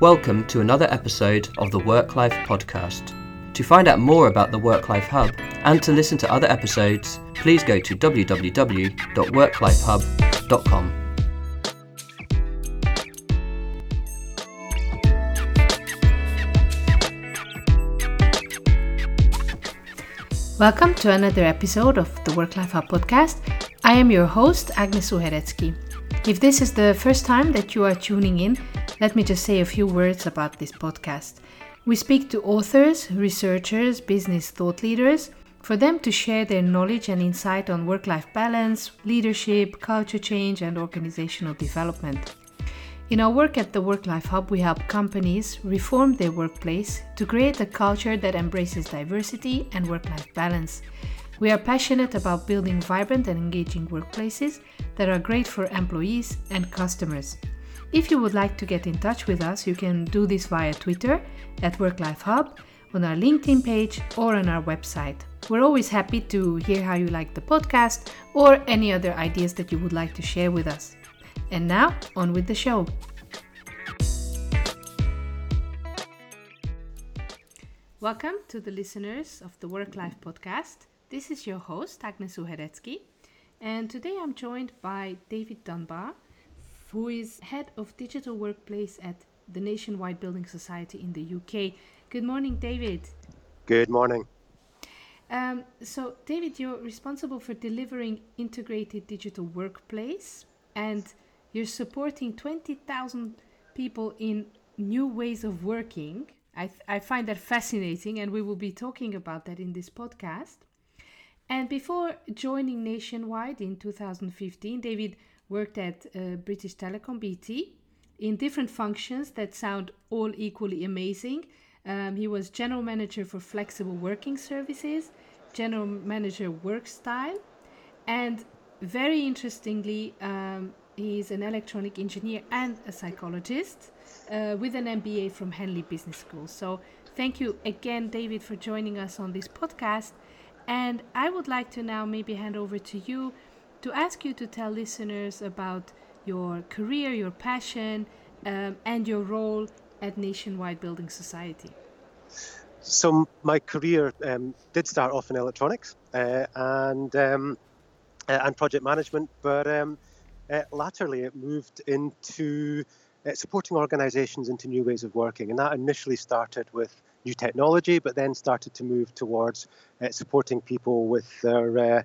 Welcome to another episode of the Work Life Podcast. To find out more about the Work Life Hub and to listen to other episodes, please go to www.worklifehub.com. Welcome to another episode of the Work Life Hub podcast. I am your host, Agnes Uhereczky. If this is the first time that you are tuning in, let me just say a few words about this podcast. We speak to authors, researchers, business thought leaders for them to share their knowledge and insight on work life balance, leadership, culture change, and organizational development. In our work at the Work Life Hub, we help companies reform their workplace to create a culture that embraces diversity and work life balance. We are passionate about building vibrant and engaging workplaces that are great for employees and customers. If you would like to get in touch with us, you can do this via Twitter at Work Life Hub, on our LinkedIn page, or on our website. We're always happy to hear how you like the podcast or any other ideas that you would like to share with us. And now, on with the show. Welcome to the listeners of the Work Life Podcast. This is your host, Agnes Uhereczky, and today I'm joined by David Dunbar, who is head of digital workplace at the Nationwide Building Society in the UK. Good morning, David. Good morning. Um, so, David, you're responsible for delivering integrated digital workplace and you're supporting 20,000 people in new ways of working. I, th- I find that fascinating, and we will be talking about that in this podcast. And before joining Nationwide in 2015, David worked at uh, British Telecom BT in different functions that sound all equally amazing. Um, he was general manager for flexible working services, general manager work style, and very interestingly, um, He's an electronic engineer and a psychologist uh, with an MBA from Henley Business School. So, thank you again, David, for joining us on this podcast. And I would like to now maybe hand over to you to ask you to tell listeners about your career, your passion, um, and your role at Nationwide Building Society. So, my career um, did start off in electronics uh, and um, uh, and project management, but um, uh, latterly, it moved into uh, supporting organizations into new ways of working. And that initially started with new technology, but then started to move towards uh, supporting people with their uh,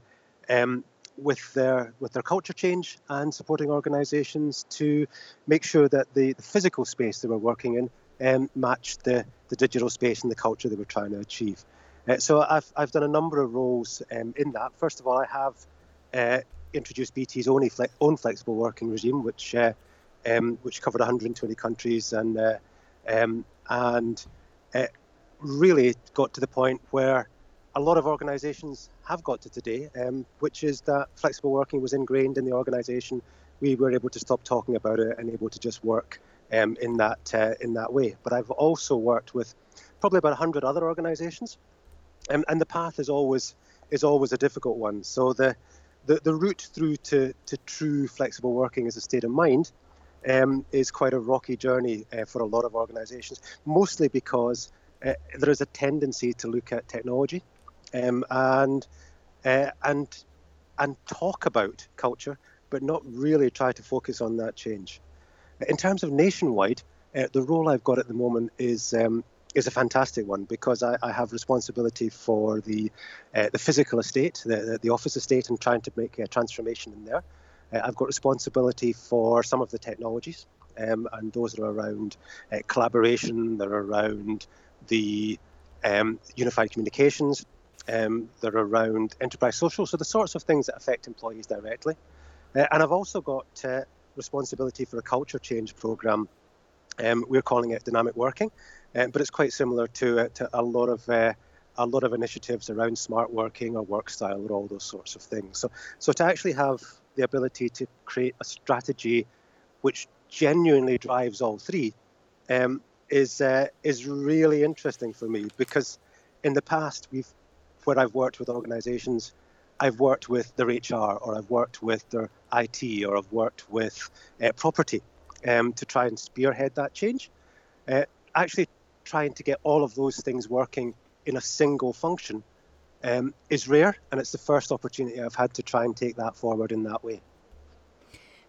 um, with their with their culture change and supporting organizations to make sure that the, the physical space they were working in um, matched the, the digital space and the culture they were trying to achieve. Uh, so I've, I've done a number of roles um, in that. First of all, I have uh, introduced BT's own, own flexible working regime, which uh, um, which covered 120 countries and uh, um, and uh, really got to the point where a lot of organisations have got to today, um, which is that flexible working was ingrained in the organisation. We were able to stop talking about it and able to just work um, in that uh, in that way. But I've also worked with probably about 100 other organisations, um, and the path is always is always a difficult one. So the the, the route through to, to true flexible working as a state of mind um, is quite a rocky journey uh, for a lot of organizations, mostly because uh, there is a tendency to look at technology um, and, uh, and, and talk about culture, but not really try to focus on that change. In terms of nationwide, uh, the role I've got at the moment is um, is a fantastic one because I, I have responsibility for the uh, the physical estate, the, the office estate, and trying to make a transformation in there. Uh, I've got responsibility for some of the technologies, um, and those are around uh, collaboration. They're around the um, unified communications. Um, they're around enterprise social, so the sorts of things that affect employees directly. Uh, and I've also got uh, responsibility for a culture change program. Um, we're calling it dynamic working, um, but it's quite similar to, uh, to a lot of uh, a lot of initiatives around smart working or work style or all those sorts of things. So, so to actually have the ability to create a strategy which genuinely drives all three um, is uh, is really interesting for me because in the past we've where I've worked with organisations, I've worked with their HR or I've worked with their IT or I've worked with uh, property um, to try and spearhead that change. uh, actually trying to get all of those things working in a single function um, is rare, and it's the first opportunity I've had to try and take that forward in that way.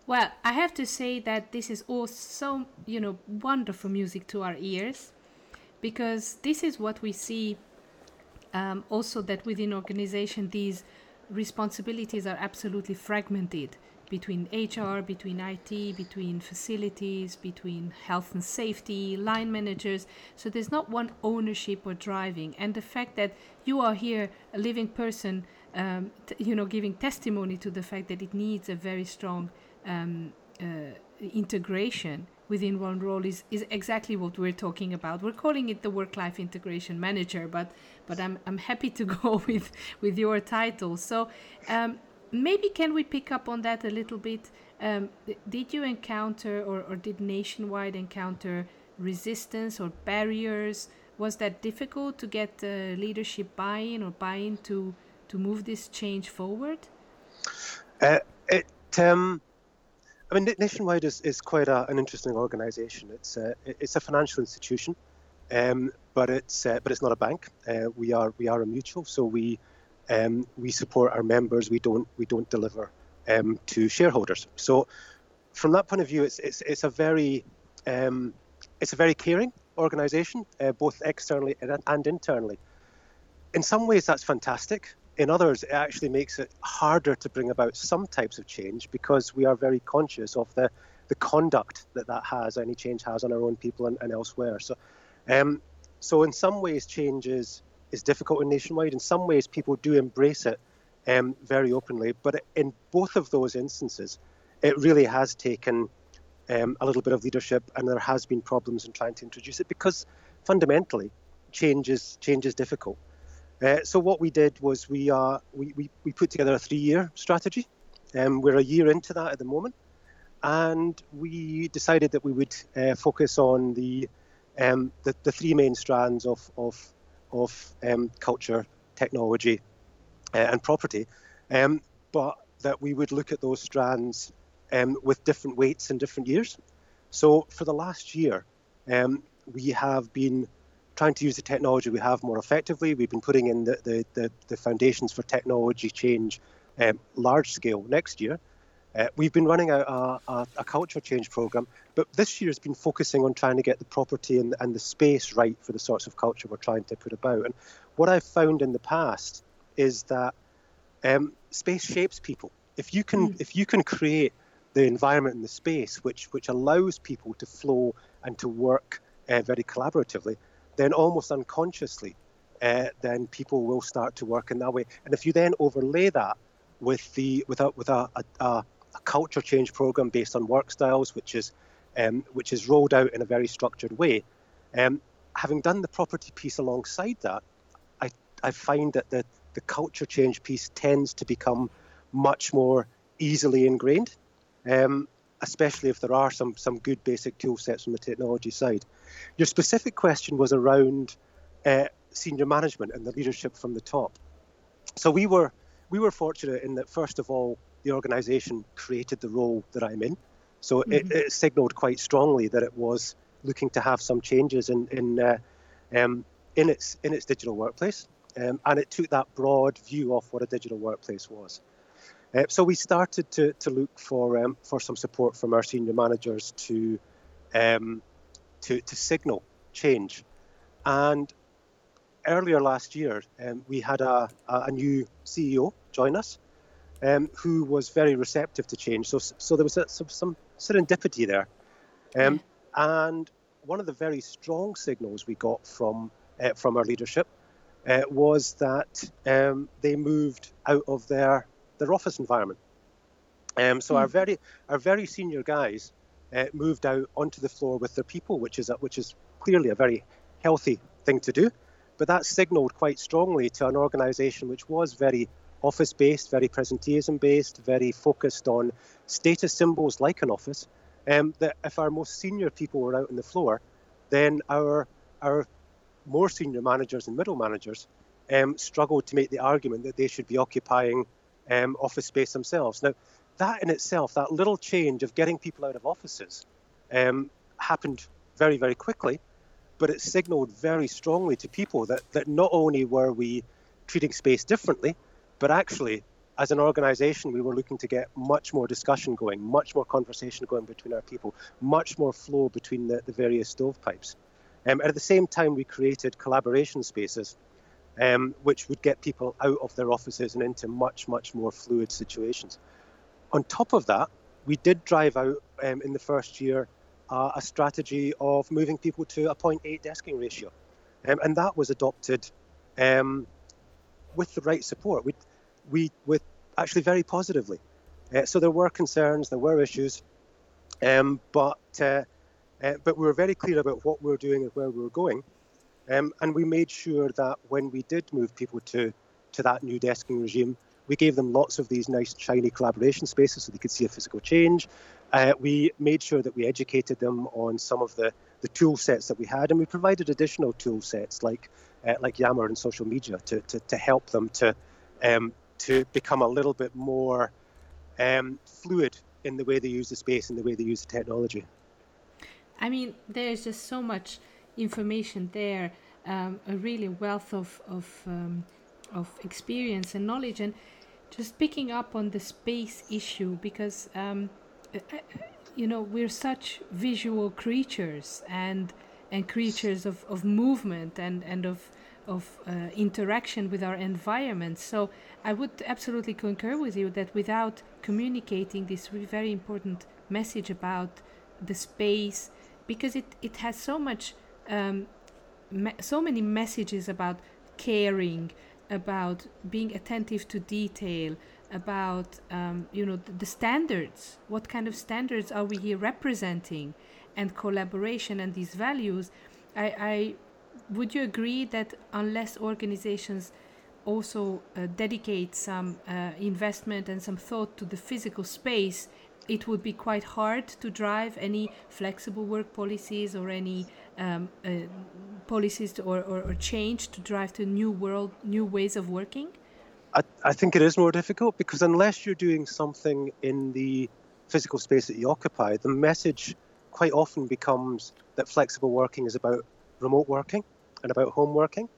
Well, I have to say that this is all so, you know, wonderful music to our ears because this is what we see um, also that within organization these responsibilities are absolutely fragmented between HR, between IT, between facilities, between health and safety, line managers. So there's not one ownership or driving. And the fact that you are here, a living person, um, t- you know, giving testimony to the fact that it needs a very strong um, uh, integration within one role is, is exactly what we're talking about. We're calling it the work-life integration manager, but but I'm, I'm happy to go with with your title. So um, maybe can we pick up on that a little bit? Um, did you encounter or, or did Nationwide encounter resistance or barriers? Was that difficult to get uh, leadership buy-in or buy-in to to move this change forward? Uh, it um, I mean, Nationwide is, is quite a, an interesting organisation. It's a, it's a financial institution, um, but it's uh, but it's not a bank. Uh, we are we are a mutual, so we um, we support our members. We don't we don't deliver um, to shareholders. So from that point of view, it's it's, it's a very um, it's a very caring organisation, uh, both externally and, and internally. In some ways, that's fantastic in others, it actually makes it harder to bring about some types of change because we are very conscious of the, the conduct that that has, any change has on our own people and, and elsewhere. So, um, so in some ways, change is, is difficult in nationwide. In some ways, people do embrace it um, very openly. But in both of those instances, it really has taken um, a little bit of leadership, and there has been problems in trying to introduce it because fundamentally, change is change is difficult. Uh, so what we did was we, we, we, we put together a three-year strategy. Um, we're a year into that at the moment, and we decided that we would uh, focus on the, um, the, the three main strands of of of um, culture, technology, uh, and property, um, but that we would look at those strands um, with different weights in different years. So for the last year, um, we have been trying to use the technology we have more effectively. We've been putting in the, the, the, the foundations for technology change um, large scale next year. Uh, we've been running a, a, a, culture change program, but this year has been focusing on trying to get the property and, and the space right for the sorts of culture we're trying to put about. And what I've found in the past is that um, space shapes people. If you can, mm. if you can create the environment and the space which which allows people to flow and to work uh, very collaboratively, then almost unconsciously, uh, then people will start to work in that way. And if you then overlay that with the with a with a, a, a culture change program based on work styles, which is um, which is rolled out in a very structured way, um, having done the property piece alongside that, I I find that the the culture change piece tends to become much more easily ingrained. Um, especially if there are some some good basic tool sets from the technology side. Your specific question was around uh, senior management and the leadership from the top. So we were we were fortunate in that first of all the organisation created the role that I'm in, so mm-hmm. it, it, signalled quite strongly that it was looking to have some changes in in uh, um, in its in its digital workplace, um, and it took that broad view of what a digital workplace was. Uh, so we started to, to look for um, for some support from our senior managers to um, to, to signal change. And earlier last year, um, we had a, a new CEO join us, um, who was very receptive to change. So so there was a, some, some serendipity there, um, and one of the very strong signals we got from uh, from our leadership uh, was that um, they moved out of their their office environment. Um, so mm. our very our very senior guys uh, moved out onto the floor with their people, which is a, which is clearly a very healthy thing to do. But that signalled quite strongly to an organisation which was very office based, very presenteeism based, very focused on status symbols like an office. Um, that if our most senior people were out on the floor, then our our more senior managers and middle managers um, struggled to make the argument that they should be occupying um, office space themselves. Now, that in itself, that little change of getting people out of offices, um, happened very, very quickly. But it signaled very strongly to people that, that not only were we treating space differently, but actually, as an organization, we were looking to get much more discussion going, much more conversation going between our people, much more flow between the, the various stovepipes. Um, at the same time, we created collaboration spaces, um, which would get people out of their offices and into much, much more fluid situations. On top of that, we did drive out um, in the first year uh, a strategy of moving people to a 0.8 desking ratio. Um, and that was adopted um, with the right support. We, we with actually very positively. Uh, so there were concerns, there were issues, um, but uh, uh, but we were very clear about what we were doing and where we were going, um, and we made sure that when we did move people to to that new desking regime, we gave them lots of these nice shiny collaboration spaces so they could see a physical change. Uh, we made sure that we educated them on some of the, the tool sets that we had, and we provided additional tool sets like uh, like Yammer and social media to, to, to help them to um, to become a little bit more um, fluid in the way they use the space and the way they use the technology. I mean, there's just so much information there, um, a really wealth of of um, of experience and knowledge, and just picking up on the space issue because um, you know we're such visual creatures and and creatures of, of movement and and of of uh, interaction with our environment. So I would absolutely concur with you that without communicating this very important message about the space, because it, it has so much, um, so many messages about caring, about being attentive to detail, about um, you know the, the standards. What kind of standards are we here representing, and collaboration and these values. I, I would you agree that unless organizations also uh, dedicate some uh, investment and some thought to the physical space, it would be quite hard to drive any flexible work policies or any um, uh, policies to, or, or, or, change to drive to new world, new ways of working? I, I think it is more difficult because unless you're doing something in the physical space that you occupy, the message quite often becomes that flexible working is about remote working and about home working.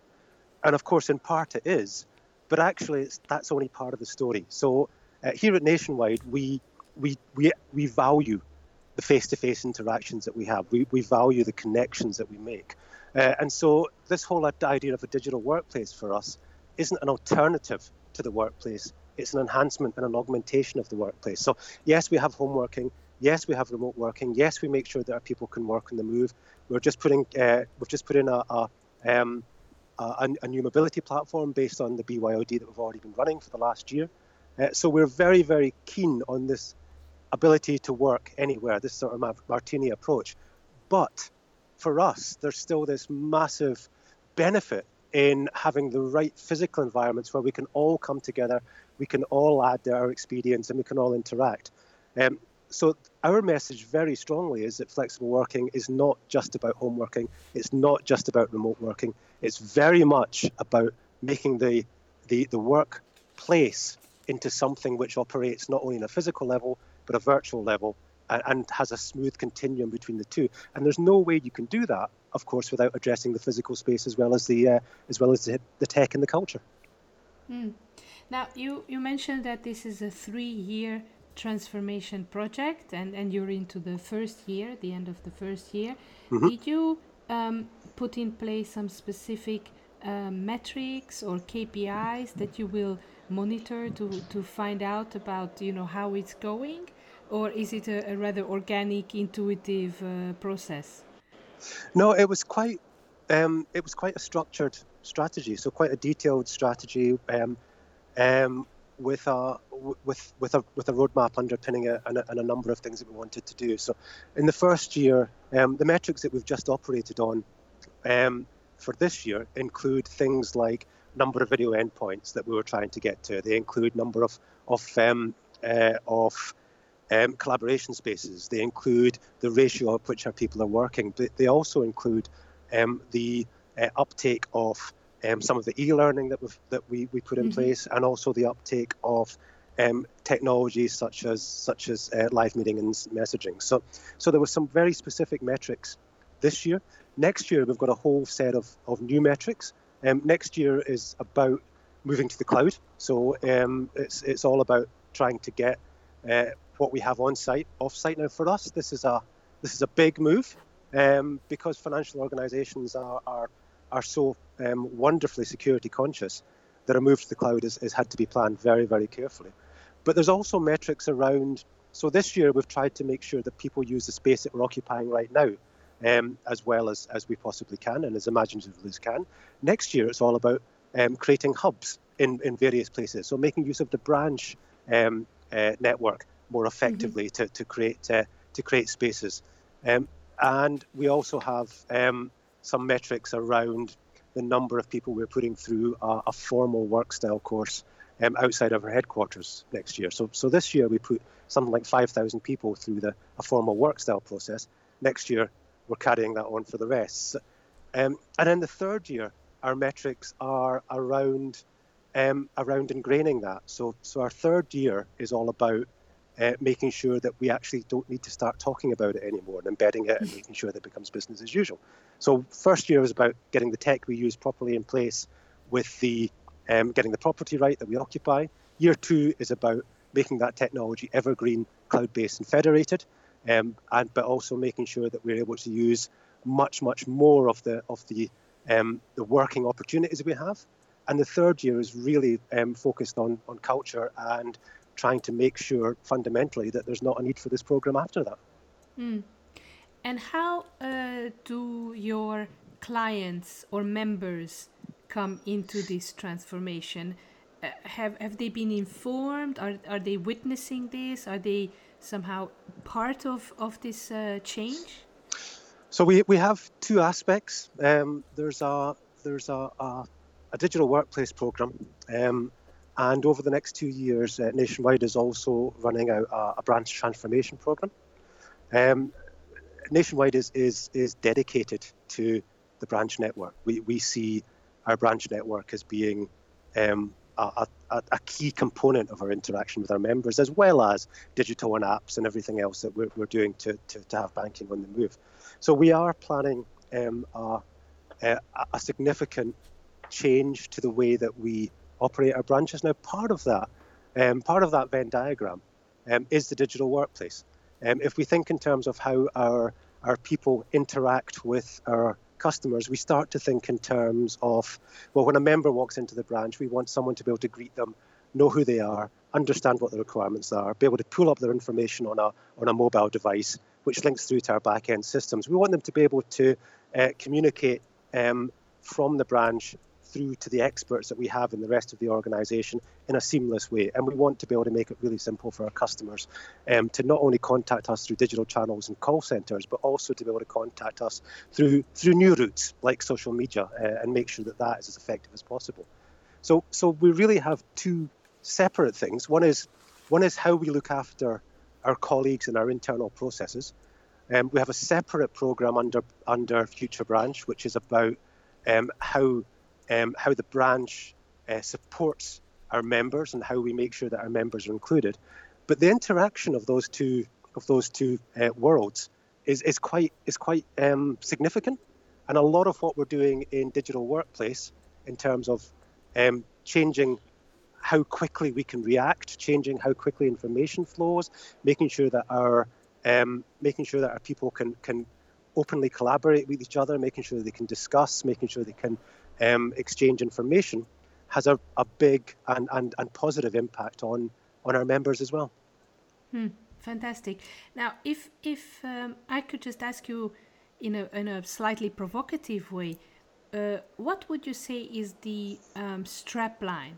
And of course, in part it is, but actually, that's only part of the story. So uh, here at Nationwide, we, we, we, we value the face to face interactions that we have, we, we value the connections that we make. Uh, and so, this whole idea of a digital workplace for us isn't an alternative to the workplace, it's an enhancement and an augmentation of the workplace. So, yes, we have home working. Yes, we have remote working. Yes, we make sure that our people can work on the move. We're just putting uh, we've just put in a, a, um, a, a, new mobility platform based on the BYOD that we've already been running for the last year. Uh, so we're very very keen on this ability to work anywhere. This sort of Martini approach, but for us, there's still this massive benefit in having the right physical environments where we can all come together, we can all add our experience, and we can all interact. Um, so our message very strongly is that flexible working is not just about home working it's not just about remote working it's very much about making the the, the workplace into something which operates not only in a physical level but a virtual level and, and has a smooth continuum between the two and there's no way you can do that of course without addressing the physical space as well as the uh, as well as the, the tech and the culture mm. now you you mentioned that this is a three year transformation project and, and you're into the first year, the end of the first year. Mm-hmm. Did you um, put in place some specific uh, metrics or KPIs that you will monitor to, to find out about you know how it's going, or is it a, a rather organic, intuitive uh, process? No, it was quite um, it was quite a structured strategy, so quite a detailed strategy. Um, um, with a with with a with a roadmap underpinning it and a, and a number of things that we wanted to do. So, in the first year, um, the metrics that we've just operated on um, for this year include things like number of video endpoints that we were trying to get to. They include number of of um, uh, of um, collaboration spaces. They include the ratio at which our people are working. But they also include um, the uh, uptake of um, some of the e-learning that, we've, that we, we put in mm-hmm. place, and also the uptake of um, technologies such as such as uh, live meeting and messaging. So, so there were some very specific metrics this year. Next year, we've got a whole set of, of new metrics. Um, next year is about moving to the cloud. So um, it's, it's all about trying to get uh, what we have on site off site. Now, for us, this is a, this is a big move um, because financial organizations are, are, are so um, wonderfully security conscious that a move to the cloud is, is had to be planned very, very carefully. But there's also metrics around. So this year, we've tried to make sure that people use the space that we're occupying right now um, as well as, as we possibly can and as imaginatively as can. Next year, it's all about um, creating hubs in, in various places. So making use of the branch um, uh, network more effectively mm-hmm. to, to create uh, to create spaces. Um, and we also have um, some metrics around the number of people we're putting through a, a formal work style course um, outside of our headquarters next year. So, so this year we put something like 5,000 people through the a formal work style process. Next year we're carrying that on for the rest. Um, and in the third year, our metrics are around um, around ingraining that. So, so our third year is all about uh, making sure that we actually don't need to start talking about it anymore and embedding it and making sure that it becomes business as usual. So, first year is about getting the tech we use properly in place with the um, getting the property right that we occupy. Year two is about making that technology evergreen, cloud-based, and federated um, and but also making sure that we're able to use much much more of the of the um, the working opportunities we have. And the third year is really um, focused on on culture and trying to make sure fundamentally that there's not a need for this program after that. Mm. And how uh, do your clients or members come into this transformation? Uh, have have they been informed? Are are they witnessing this? Are they somehow part of, of this uh, change? So we, we have two aspects. Um, there's a there's a, a, a digital workplace program, um, and over the next two years, uh, Nationwide is also running out a, a branch transformation program. Um, Nationwide is, is is dedicated to the branch network. We we see our branch network as being um, a, a, a, key component of our interaction with our members, as well as digital and apps and everything else that we're, we're doing to, to, to, have banking on the move. So we are planning um, a, a, significant change to the way that we operate our branches. Now, part of that, um, part of that Venn diagram, um, is the digital workplace. Um, if we think in terms of how our our people interact with our customers, we start to think in terms of, well, when a member walks into the branch, we want someone to be able to greet them, know who they are, understand what the requirements are, be able to pull up their information on a on a mobile device, which links through to our back end systems. We want them to be able to uh, communicate um, from the branch through to the experts that we have in the rest of the organization in a seamless way. And we want to be able to make it really simple for our customers um, to not only contact us through digital channels and call centers, but also to be able to contact us through through new routes like social media uh, and make sure that that is as effective as possible. So, so we really have two separate things. One is one is how we look after our colleagues and our internal processes. Um, we have a separate program under under Future Branch, which is about um, how um, how the branch uh, supports our members and how we make sure that our members are included. But the interaction of those two of those two uh, worlds is, is quite is quite um, significant, and a lot of what we're doing in digital workplace in terms of um, changing how quickly we can react, changing how quickly information flows, making sure that our um, making sure that our people can can openly collaborate with each other, making sure they can discuss, making sure they can um, exchange information has a, a big and, and, and positive impact on, on our members as well. Hmm, fantastic. Now, if, if um, I could just ask you in a, in a slightly provocative way, uh, what would you say is the um, strapline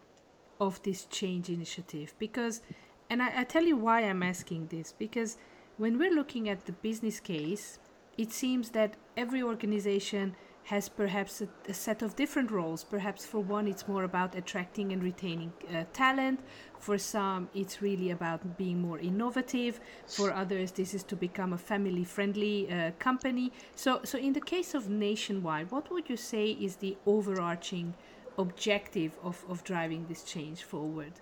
of this change initiative? Because, and I, I tell you why I'm asking this, because when we're looking at the business case, it seems that every organization has perhaps a, a, set of different roles. Perhaps for one, it's more about attracting and retaining uh, talent. For some, it's really about being more innovative. For others, this is to become a family-friendly uh, company. So, so in the case of Nationwide, what would you say is the overarching objective of, of driving this change forward?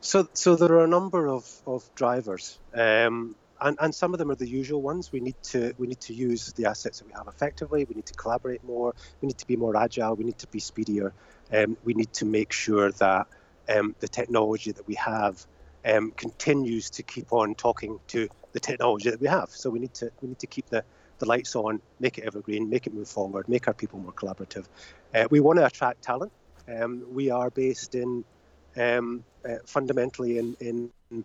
So, so there are a number of, of drivers. Um, and, and some of them are the usual ones. We need to we need to use the assets that we have effectively. We need to collaborate more. We need to be more agile. We need to be speedier. Um, we need to make sure that um, the technology that we have um, continues to keep on talking to the technology that we have. So we need to we need to keep the, the lights on, make it evergreen, make it move forward, make our people more collaborative. Uh, we want to attract talent. Um, we are based in um, uh, fundamentally in in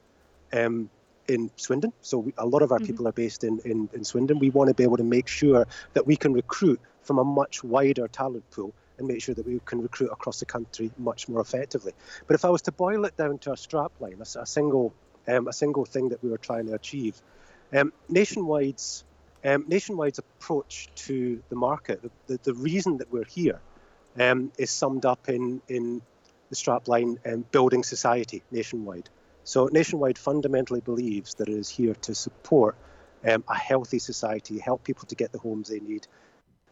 um, in Swindon. So we, a lot of our mm-hmm. people are based in, in, in Swindon. We want to be able to make sure that we can recruit from a much wider talent pool and make sure that we can recruit across the country much more effectively. But if I was to boil it down to a strap line, a, a single um, a single thing that we were trying to achieve, um, Nationwide's um, Nationwide's approach to the market, the, the, the reason that we're here, um, is summed up in in the strapline um, building society nationwide. So Nationwide fundamentally believes that it is here to support um, a healthy society, help people to get the homes they need,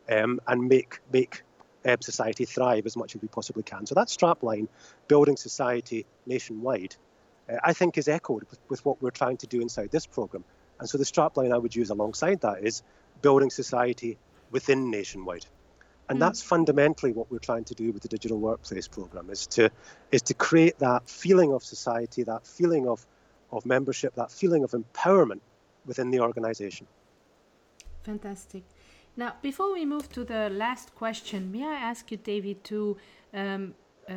um, and make make uh, society thrive as much as we possibly can. So that strapline, building society nationwide, uh, I think is echoed with, with, what we're trying to do inside this program. And so the strapline I would use alongside that is building society within nationwide and mm. that's fundamentally what we're trying to do with the digital workplace program is to is to create that feeling of society that feeling of of membership that feeling of empowerment within the organization fantastic. Now before we move to the last question may i ask you david to um, uh,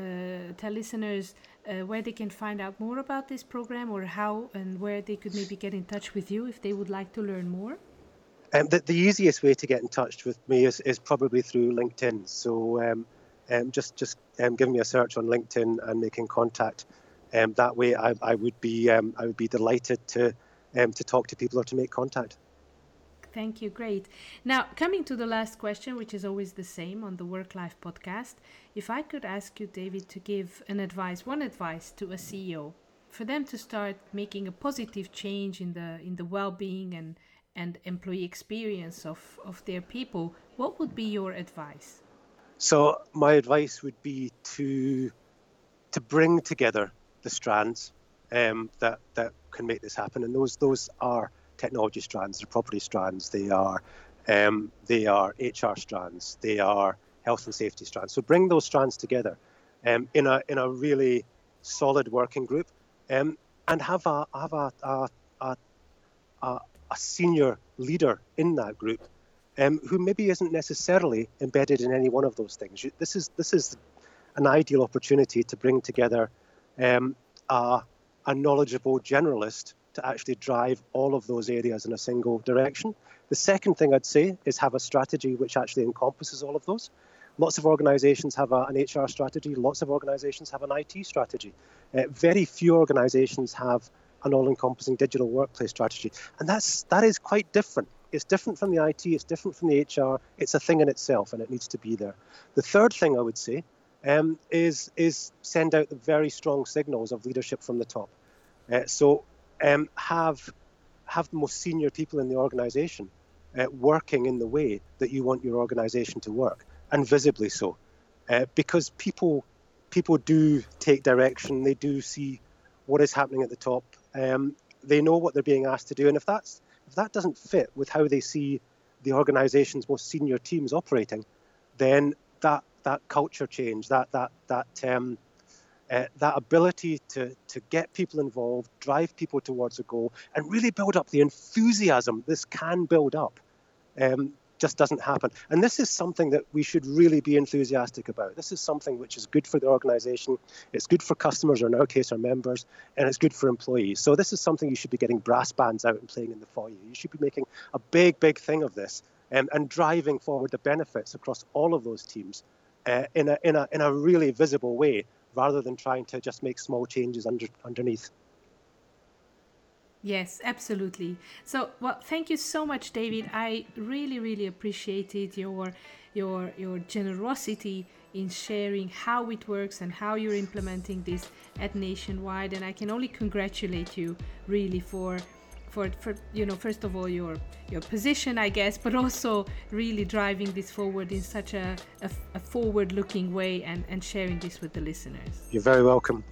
tell listeners uh, where they can find out more about this program or how and where they could maybe get in touch with you if they would like to learn more um, the, the, easiest way to get in touch with me is, is probably through LinkedIn. So um, um, just just um, give me a search on LinkedIn and making contact. Um, that way, I, I would be um, I would be delighted to to talk to people or to make contact. Thank you. Great. Now, coming to the last question, which is always the same on the Work Life podcast, if I could ask you, David, to give an advice, one advice to a CEO for them to start making a positive change in the in the well-being and and employee experience of, of their people, what would be your advice? So my advice would be to to bring together the strands um, that that can make this happen, and those those are technology strands, they're property strands, they are um, they are HR strands, they are health and safety strands. So bring those strands together um, in a in a really solid working group, um, and have a have a, a, a, a senior leader in that group um, who maybe isn't necessarily embedded in any one of those things. This is this is an ideal opportunity to bring together um, a, a knowledgeable generalist to actually drive all of those areas in a single direction. The second thing I'd say is have a strategy which actually encompasses all of those. Lots of organizations have a, an HR strategy, lots of organizations have an IT strategy. Uh, very few organizations have an all-encompassing digital workplace strategy, and that's that is quite different. It's different from the IT. It's different from the HR. It's a thing in itself, and it needs to be there. The third thing I would say um, is is send out the very strong signals of leadership from the top. Uh, so um, have have the most senior people in the organisation uh, working in the way that you want your organisation to work, and visibly so, uh, because people people do take direction. They do see what is happening at the top um, they know what they're being asked to do, and if that's if that doesn't fit with how they see the organisation's most senior teams operating, then that that culture change, that that that um, uh, that ability to to get people involved, drive people towards a goal, and really build up the enthusiasm this can build up, um, just doesn't happen. And this is something that we should really be enthusiastic about. This is something which is good for the organization, it's good for customers, or in our case, our members, and it's good for employees. So this is something you should be getting brass bands out and playing in the foyer. You should be making a big, big thing of this um, and driving forward the benefits across all of those teams uh, in, a, in, a, in a really visible way rather than trying to just make small changes under, underneath. Yes, absolutely. So, well, thank you so much, David. I really, really appreciated your your your generosity in sharing how it works and how you're implementing this at Nationwide. And I can only congratulate you really for for for you know first of all your your position, I guess, but also really driving this forward in such a, a, a forward-looking way and and sharing this with the listeners. You're very welcome.